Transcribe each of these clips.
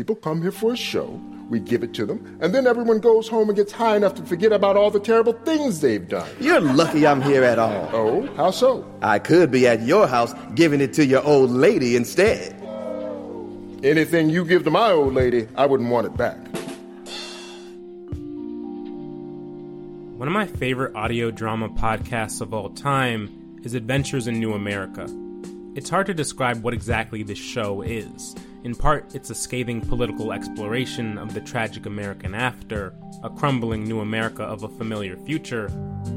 People come here for a show, we give it to them, and then everyone goes home and gets high enough to forget about all the terrible things they've done. You're lucky I'm here at all. Oh, how so? I could be at your house giving it to your old lady instead. Anything you give to my old lady, I wouldn't want it back. One of my favorite audio drama podcasts of all time is Adventures in New America. It's hard to describe what exactly this show is. In part, it's a scathing political exploration of the tragic American after, a crumbling new America of a familiar future.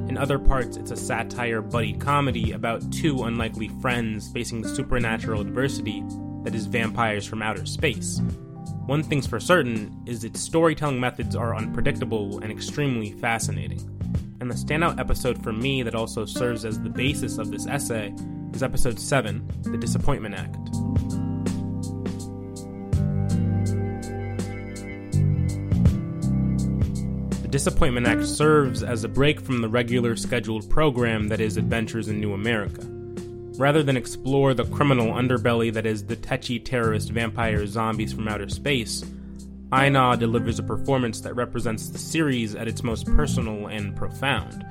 In other parts, it's a satire buddy comedy about two unlikely friends facing the supernatural adversity that is vampires from outer space. One thing's for certain is its storytelling methods are unpredictable and extremely fascinating. And the standout episode for me that also serves as the basis of this essay is episode 7, The Disappointment Act. Disappointment Act serves as a break from the regular scheduled program that is Adventures in New America. Rather than explore the criminal underbelly that is the tetchy terrorist vampire zombies from outer space, AINA delivers a performance that represents the series at its most personal and profound.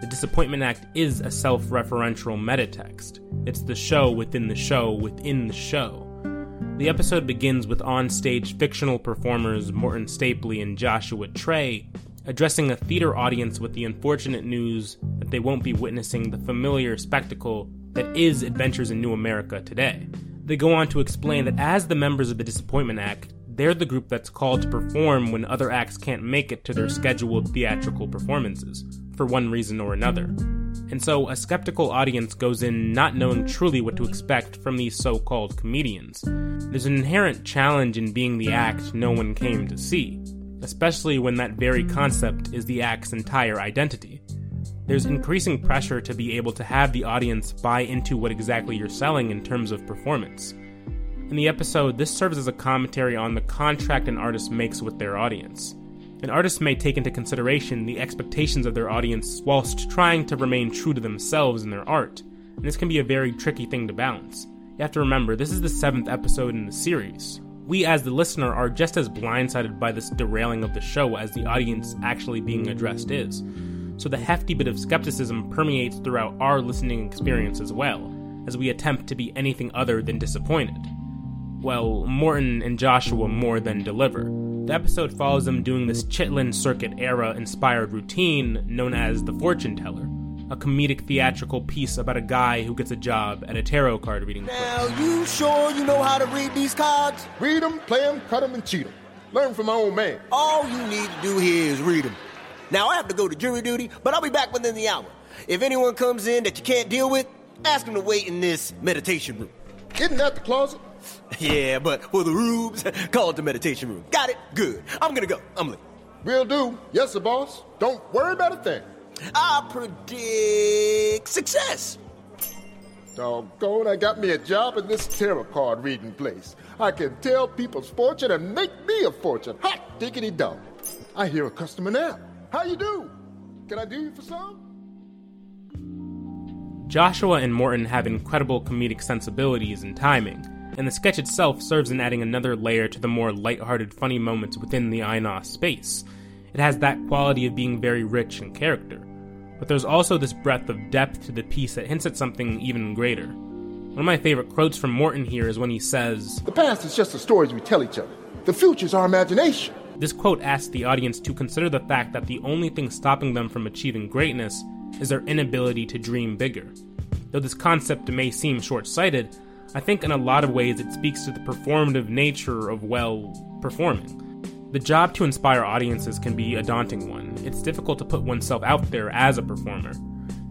The Disappointment Act is a self referential metatext. It's the show within the show within the show. The episode begins with on-stage fictional performers Morton Stapley and Joshua Trey addressing a theater audience with the unfortunate news that they won't be witnessing the familiar spectacle that is Adventures in New America today. They go on to explain that as the members of the Disappointment Act, they're the group that's called to perform when other acts can't make it to their scheduled theatrical performances, for one reason or another. And so a skeptical audience goes in not knowing truly what to expect from these so called comedians. There's an inherent challenge in being the act no one came to see especially when that very concept is the act's entire identity. There's increasing pressure to be able to have the audience buy into what exactly you're selling in terms of performance. In the episode, this serves as a commentary on the contract an artist makes with their audience. An artist may take into consideration the expectations of their audience whilst trying to remain true to themselves in their art, and this can be a very tricky thing to balance. You have to remember, this is the seventh episode in the series we as the listener are just as blindsided by this derailing of the show as the audience actually being addressed is. So the hefty bit of skepticism permeates throughout our listening experience as well, as we attempt to be anything other than disappointed. Well, Morton and Joshua more than deliver. The episode follows them doing this Chitlin Circuit era inspired routine known as the fortune teller a comedic theatrical piece about a guy who gets a job at a tarot card reading place. Now, you sure you know how to read these cards? Read them, play them, cut them, and cheat them. Learn from my old man. All you need to do here is read them. Now, I have to go to jury duty, but I'll be back within the hour. If anyone comes in that you can't deal with, ask them to wait in this meditation room. Isn't that the closet? yeah, but for the rubes, call it the meditation room. Got it? Good. I'm gonna go. I'm late. Will do. Yes, sir, boss. Don't worry about a thing. I predict success. Doggone, I got me a job in this tarot card reading place. I can tell people's fortune and make me a fortune. Hot diggity dog. I hear a customer now. How you do? Can I do you for some? Joshua and Morton have incredible comedic sensibilities and timing, and the sketch itself serves in adding another layer to the more light-hearted funny moments within the AINA space. It has that quality of being very rich in character but there's also this breadth of depth to the piece that hints at something even greater. One of my favorite quotes from Morton here is when he says, The past is just the stories we tell each other, the future is our imagination. This quote asks the audience to consider the fact that the only thing stopping them from achieving greatness is their inability to dream bigger. Though this concept may seem short sighted, I think in a lot of ways it speaks to the performative nature of, well, performing. The job to inspire audiences can be a daunting one. It's difficult to put oneself out there as a performer.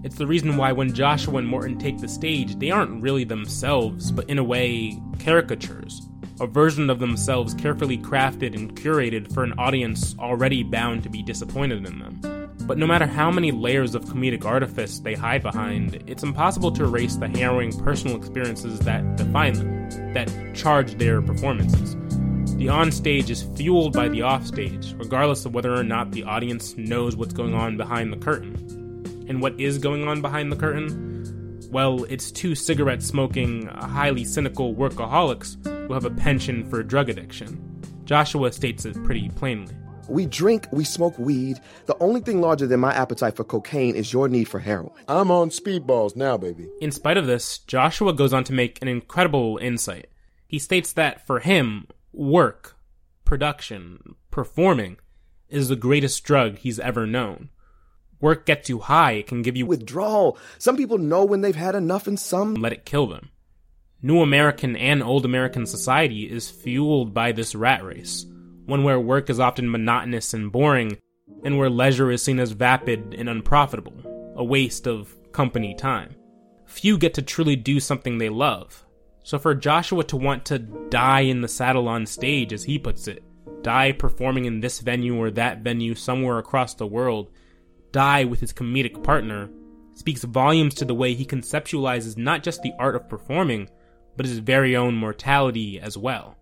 It's the reason why when Joshua and Morton take the stage, they aren't really themselves, but in a way, caricatures. A version of themselves carefully crafted and curated for an audience already bound to be disappointed in them. But no matter how many layers of comedic artifice they hide behind, it's impossible to erase the harrowing personal experiences that define them, that charge their performances. The onstage is fueled by the offstage, regardless of whether or not the audience knows what's going on behind the curtain. And what is going on behind the curtain? Well, it's two cigarette smoking, uh, highly cynical workaholics who have a penchant for drug addiction. Joshua states it pretty plainly. We drink, we smoke weed. The only thing larger than my appetite for cocaine is your need for heroin. I'm on speedballs now, baby. In spite of this, Joshua goes on to make an incredible insight. He states that for him, work, production, performing is the greatest drug he's ever known. Work gets you high, it can give you Withdrawal. Some people know when they've had enough, and some. let it kill them. New American and Old American society is fueled by this rat race, one where work is often monotonous and boring, and where leisure is seen as vapid and unprofitable, a waste of company time. Few get to truly do something they love. So for Joshua to want to die in the saddle on stage, as he puts it, die performing in this venue or that venue somewhere across the world, die with his comedic partner, speaks volumes to the way he conceptualizes not just the art of performing, but his very own mortality as well.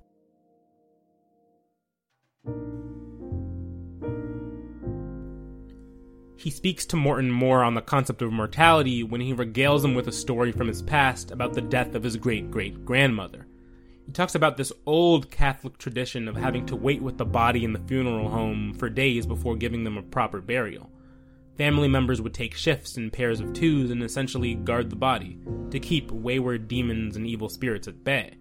He speaks to Morton more on the concept of mortality when he regales him with a story from his past about the death of his great great grandmother. He talks about this old Catholic tradition of having to wait with the body in the funeral home for days before giving them a proper burial. Family members would take shifts in pairs of twos and essentially guard the body to keep wayward demons and evil spirits at bay.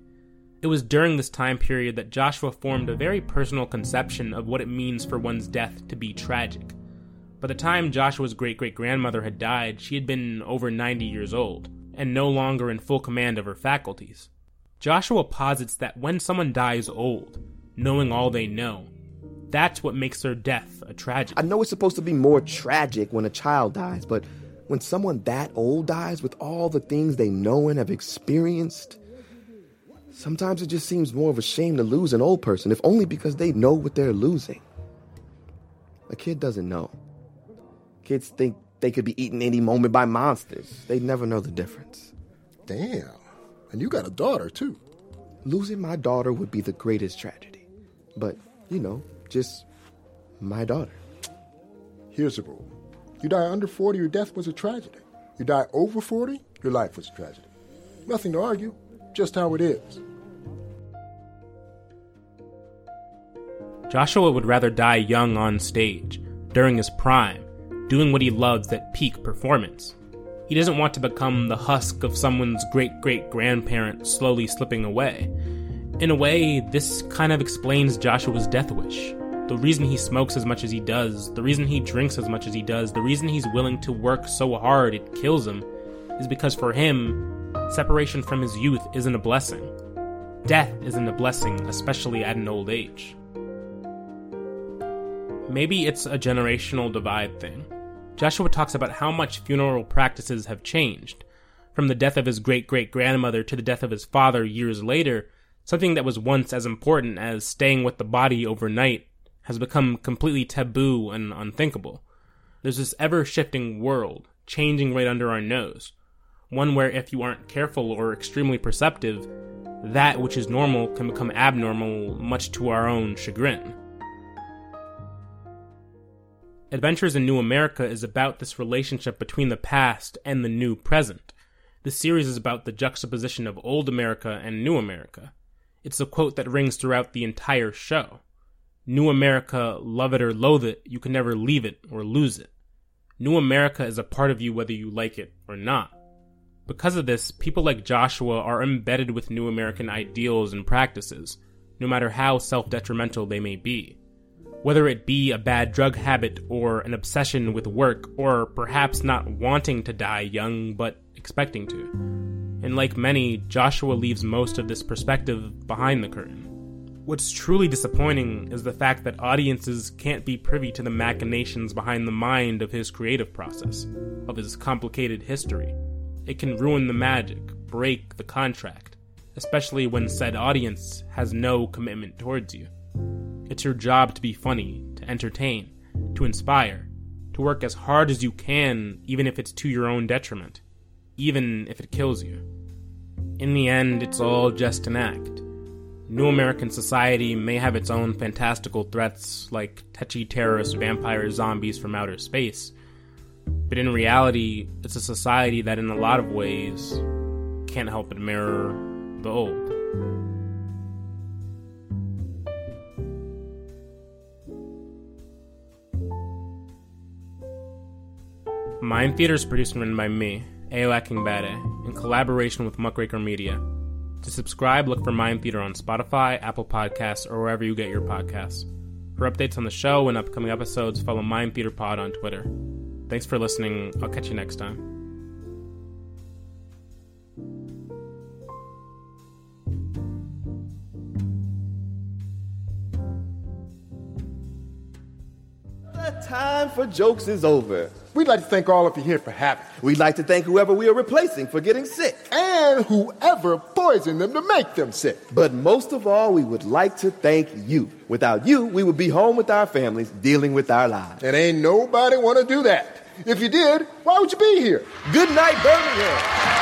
It was during this time period that Joshua formed a very personal conception of what it means for one's death to be tragic. By the time Joshua's great great grandmother had died, she had been over 90 years old, and no longer in full command of her faculties. Joshua posits that when someone dies old, knowing all they know, that's what makes their death a tragedy. I know it's supposed to be more tragic when a child dies, but when someone that old dies with all the things they know and have experienced, sometimes it just seems more of a shame to lose an old person, if only because they know what they're losing. A kid doesn't know. Kids think they could be eaten any moment by monsters. They never know the difference. Damn. And you got a daughter, too. Losing my daughter would be the greatest tragedy. But, you know, just my daughter. Here's the rule you die under 40, your death was a tragedy. You die over 40, your life was a tragedy. Nothing to argue, just how it is. Joshua would rather die young on stage, during his prime, doing what he loves at peak performance. He doesn't want to become the husk of someone's great great grandparent slowly slipping away. In a way, this kind of explains Joshua's death wish. The reason he smokes as much as he does, the reason he drinks as much as he does, the reason he's willing to work so hard it kills him, is because for him, separation from his youth isn't a blessing. Death isn't a blessing, especially at an old age. Maybe it's a generational divide thing. Joshua talks about how much funeral practices have changed. From the death of his great great grandmother to the death of his father years later, something that was once as important as staying with the body overnight has become completely taboo and unthinkable. There's this ever shifting world, changing right under our nose. One where, if you aren't careful or extremely perceptive, that which is normal can become abnormal, much to our own chagrin. Adventures in New America is about this relationship between the past and the new present. The series is about the juxtaposition of old America and new America. It's a quote that rings throughout the entire show. New America, love it or loathe it, you can never leave it or lose it. New America is a part of you whether you like it or not. Because of this, people like Joshua are embedded with New American ideals and practices, no matter how self detrimental they may be whether it be a bad drug habit or an obsession with work, or perhaps not wanting to die young but expecting to. And like many, Joshua leaves most of this perspective behind the curtain. What's truly disappointing is the fact that audiences can't be privy to the machinations behind the mind of his creative process, of his complicated history. It can ruin the magic, break the contract, especially when said audience has no commitment towards you. It's your job to be funny, to entertain, to inspire, to work as hard as you can, even if it's to your own detriment, even if it kills you. In the end, it's all just an act. New American society may have its own fantastical threats, like tetchy terrorist vampire zombies from outer space, but in reality, it's a society that, in a lot of ways, can't help but mirror the old. Mind Theater is produced and written by me, Eo Akingbade, in collaboration with Muckraker Media. To subscribe, look for Mind Theater on Spotify, Apple Podcasts, or wherever you get your podcasts. For updates on the show and upcoming episodes, follow Mind Theater Pod on Twitter. Thanks for listening. I'll catch you next time. The time for jokes is over. We'd like to thank all of you here for having us. We'd like to thank whoever we are replacing for getting sick. And whoever poisoned them to make them sick. But most of all, we would like to thank you. Without you, we would be home with our families, dealing with our lives. And ain't nobody want to do that. If you did, why would you be here? Good night, Birmingham.